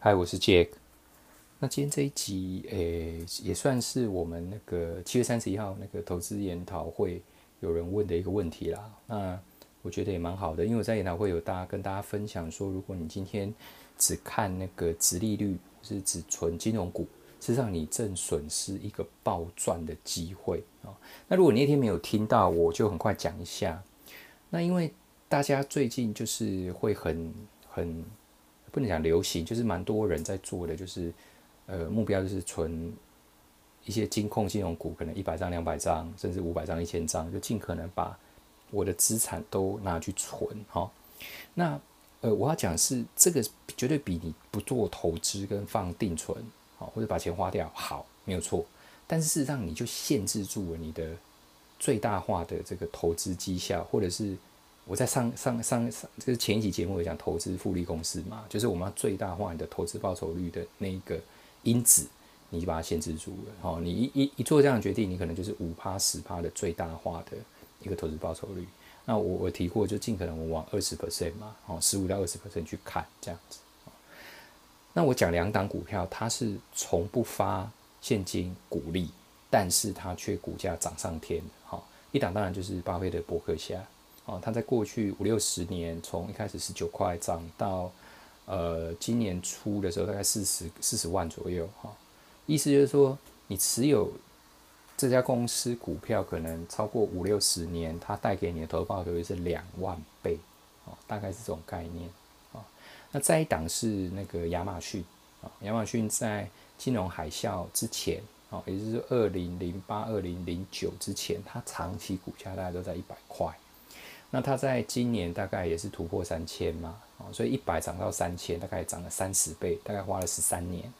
嗨，我是 Jack。那今天这一集，诶，也算是我们那个七月三十一号那个投资研讨会有人问的一个问题啦。那我觉得也蛮好的，因为我在研讨会有大家跟大家分享说，如果你今天只看那个直利率，是只存金融股，事实上你正损失一个暴赚的机会啊。那如果你那天没有听到，我就很快讲一下。那因为大家最近就是会很很。不能讲流行，就是蛮多人在做的，就是呃目标就是存一些金控金融股，可能一百张、两百张，甚至五百张、一千张，就尽可能把我的资产都拿去存哈。那呃我要讲是这个绝对比你不做投资跟放定存好，或者把钱花掉好，没有错。但是事实上你就限制住了你的最大化的这个投资绩效，或者是。我在上上上上，就是前一集节目有讲投资复利公式嘛，就是我们要最大化你的投资报酬率的那一个因子，你就把它限制住了。哦，你一一一做这样的决定，你可能就是五趴十趴的最大化的一个投资报酬率。那我我提过，就尽可能我往二十 percent 嘛，哦，十五到二十 percent 去看这样子。那我讲两档股票，它是从不发现金股利，但是它却股价涨上天。好，一档当然就是巴菲特伯克夏。哦，它在过去五六十年，从一开始十九块涨到，呃，今年初的时候大概四十四十万左右，哈，意思就是说，你持有这家公司股票可能超过五六十年，它带给你的投报率是两万倍，哦，大概是这种概念，啊，那再一档是那个亚马逊，啊，亚马逊在金融海啸之前，哦，也就是二零零八、二零零九之前，它长期股价大概都在一百块。那它在今年大概也是突破三千嘛，哦，所以一百涨到三千，大概涨了三十倍，大概花了十三年。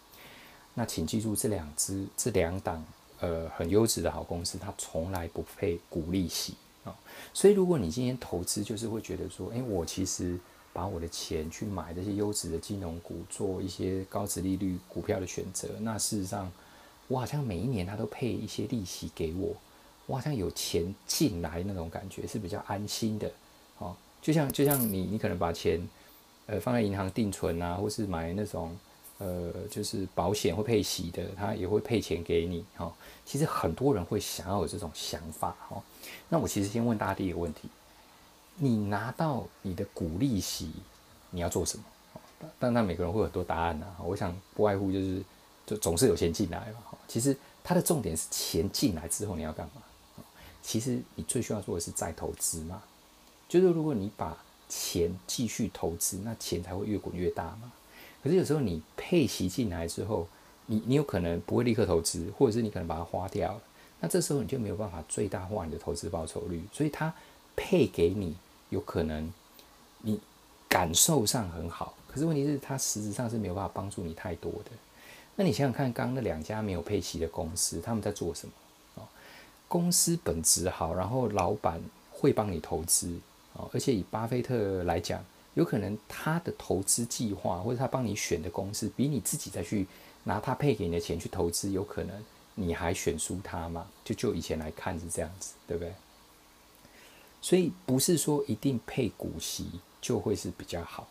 那请记住，这两只这两档呃很优质的好公司，它从来不配股利息啊。所以如果你今天投资，就是会觉得说，诶，我其实把我的钱去买这些优质的金融股，做一些高值利率股票的选择，那事实上我好像每一年它都配一些利息给我。我好像有钱进来那种感觉是比较安心的，哦，就像就像你你可能把钱呃放在银行定存啊，或是买那种呃就是保险会配息的，他也会配钱给你，哈。其实很多人会想要有这种想法，哈。那我其实先问大家第一个问题：你拿到你的股利息，你要做什么？但那每个人会有很多答案呐。我想不外乎就是就总是有钱进来嘛。其实它的重点是钱进来之后你要干嘛？其实你最需要做的是再投资嘛，就是如果你把钱继续投资，那钱才会越滚越大嘛。可是有时候你配息进来之后，你你有可能不会立刻投资，或者是你可能把它花掉了，那这时候你就没有办法最大化你的投资报酬率。所以它配给你，有可能你感受上很好，可是问题是它实质上是没有办法帮助你太多的。那你想想看，刚刚那两家没有配息的公司，他们在做什么？公司本质好，然后老板会帮你投资啊，而且以巴菲特来讲，有可能他的投资计划或者他帮你选的公司，比你自己再去拿他配给你的钱去投资，有可能你还选输他嘛？就就以前来看是这样子，对不对？所以不是说一定配股息就会是比较好。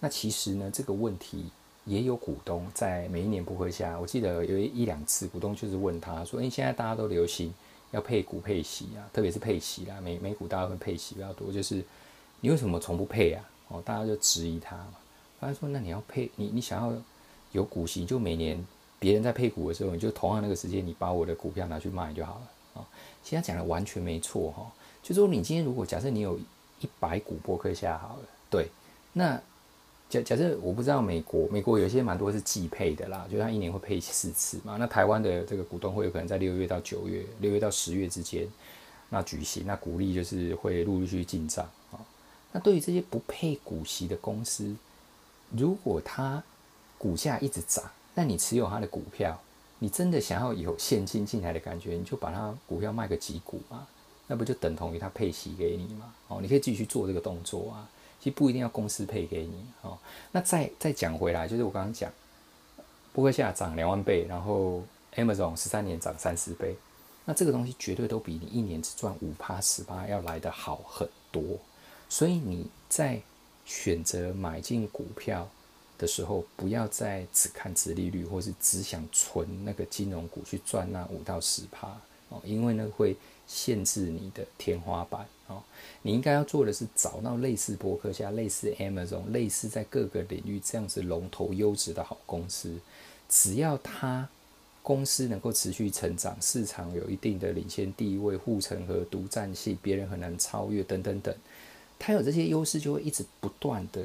那其实呢，这个问题。也有股东在每一年不会下，我记得有一两次股东就是问他说：“诶，现在大家都流行要配股配息啊，特别是配息啦，美美股大家会配息比较多，就是你为什么从不配啊？”哦，大家就质疑他嘛。他说：“那你要配，你你想要有股息，就每年别人在配股的时候，你就同样那个时间，你把我的股票拿去卖就好了啊。”其实他讲的完全没错哈，就说你今天如果假设你有一百股波克下好了，对，那。假假设我不知道美国，美国有些蛮多是季配的啦，就它一年会配四次嘛。那台湾的这个股东会有可能在六月到九月、六月到十月之间那举行，那股利就是会陆陆续续进账啊。那对于这些不配股息的公司，如果它股价一直涨，那你持有它的股票，你真的想要有现金进来的感觉，你就把它股票卖个几股嘛，那不就等同于它配息给你嘛？哦，你可以继续做这个动作啊。其实不一定要公司配给你哦。那再再讲回来，就是我刚刚讲，波克夏涨两万倍，然后 Amazon 十三年涨三十倍，那这个东西绝对都比你一年只赚五趴十八要来的好很多。所以你在选择买进股票的的时候，不要再只看殖利率，或是只想存那个金融股去赚那五到十趴哦，因为呢会限制你的天花板哦。你应该要做的是找到类似博客下、类似 Amazon、类似在各个领域这样子龙头优质的好公司，只要它公司能够持续成长，市场有一定的领先地位、护城河、独占性，别人很难超越等等等，它有这些优势，就会一直不断的。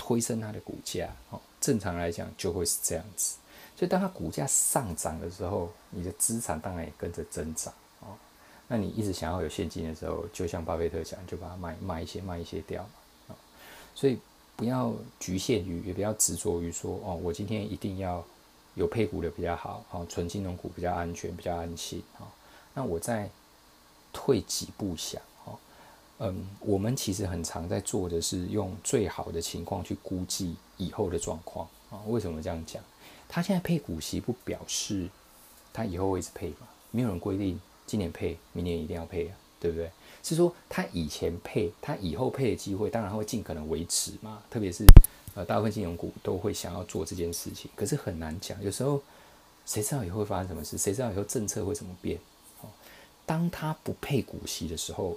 推升它的股价，哦，正常来讲就会是这样子。所以当它股价上涨的时候，你的资产当然也跟着增长，哦。那你一直想要有现金的时候，就像巴菲特讲，就把它卖卖一些，卖一些掉，啊。所以不要局限于，也不要执着于说，哦，我今天一定要有配股的比较好，哦，纯金融股比较安全，比较安心，哦。那我再退几步想。嗯，我们其实很常在做的是用最好的情况去估计以后的状况啊。为什么这样讲？他现在配股息不表示他以后会一直配嘛？没有人规定今年配，明年一定要配啊，对不对？是说他以前配，他以后配的机会，当然会尽可能维持嘛。特别是呃，大部分金融股都会想要做这件事情，可是很难讲。有时候谁知道以后会发生什么事？谁知道以后政策会怎么变？哦，当他不配股息的时候。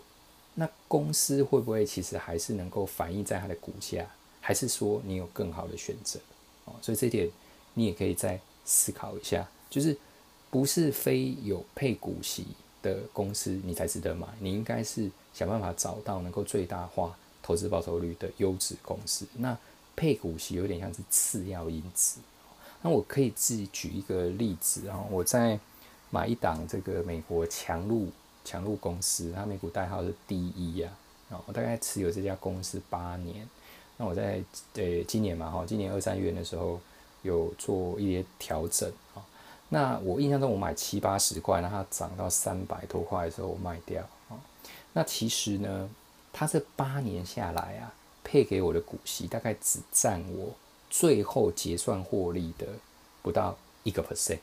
那公司会不会其实还是能够反映在它的股价？还是说你有更好的选择？哦，所以这点你也可以再思考一下，就是不是非有配股息的公司你才值得买，你应该是想办法找到能够最大化投资报酬率的优质公司。那配股息有点像是次要因子。那我可以自己举一个例子啊，我在买一档这个美国强路。强路公司，它美股代号是 D 一呀，啊，我大概持有这家公司八年。那我在呃今年嘛，哈，今年二三月的时候有做一些调整啊。那我印象中我买七八十块，那它涨到三百多块的时候我卖掉啊。那其实呢，它这八年下来啊，配给我的股息大概只占我最后结算获利的不到一个 percent，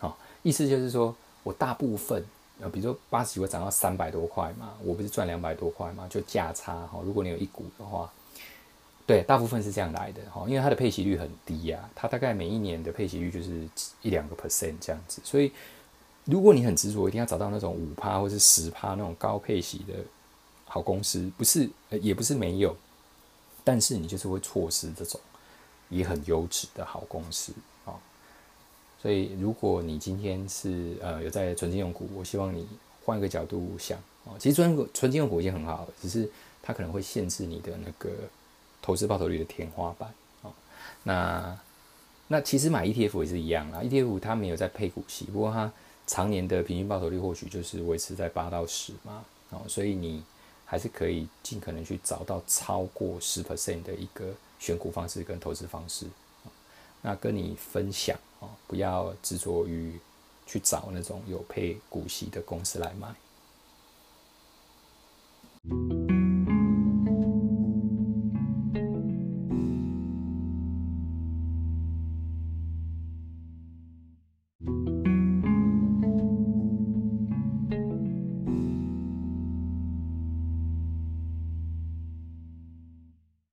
好，意思就是说我大部分。呃，比如说八十几块涨到三百多块嘛，我不是赚两百多块嘛，就价差哈。如果你有一股的话，对，大部分是这样来的哈，因为它的配息率很低呀，它大概每一年的配息率就是一两个 percent 这样子。所以，如果你很执着，一定要找到那种五趴或是十趴那种高配息的好公司，不是，也不是没有，但是你就是会错失这种也很优质的好公司。所以，如果你今天是呃有在纯金融股，我希望你换一个角度想哦。其实纯纯金融股已经很好了，只是它可能会限制你的那个投资报酬率的天花板哦。那那其实买 ETF 也是一样啦，ETF 它没有在配股息，不过它常年的平均报酬率或许就是维持在八到十嘛哦。所以你还是可以尽可能去找到超过十 percent 的一个选股方式跟投资方式。那跟你分享哦，不要执着于去找那种有配股息的公司来买。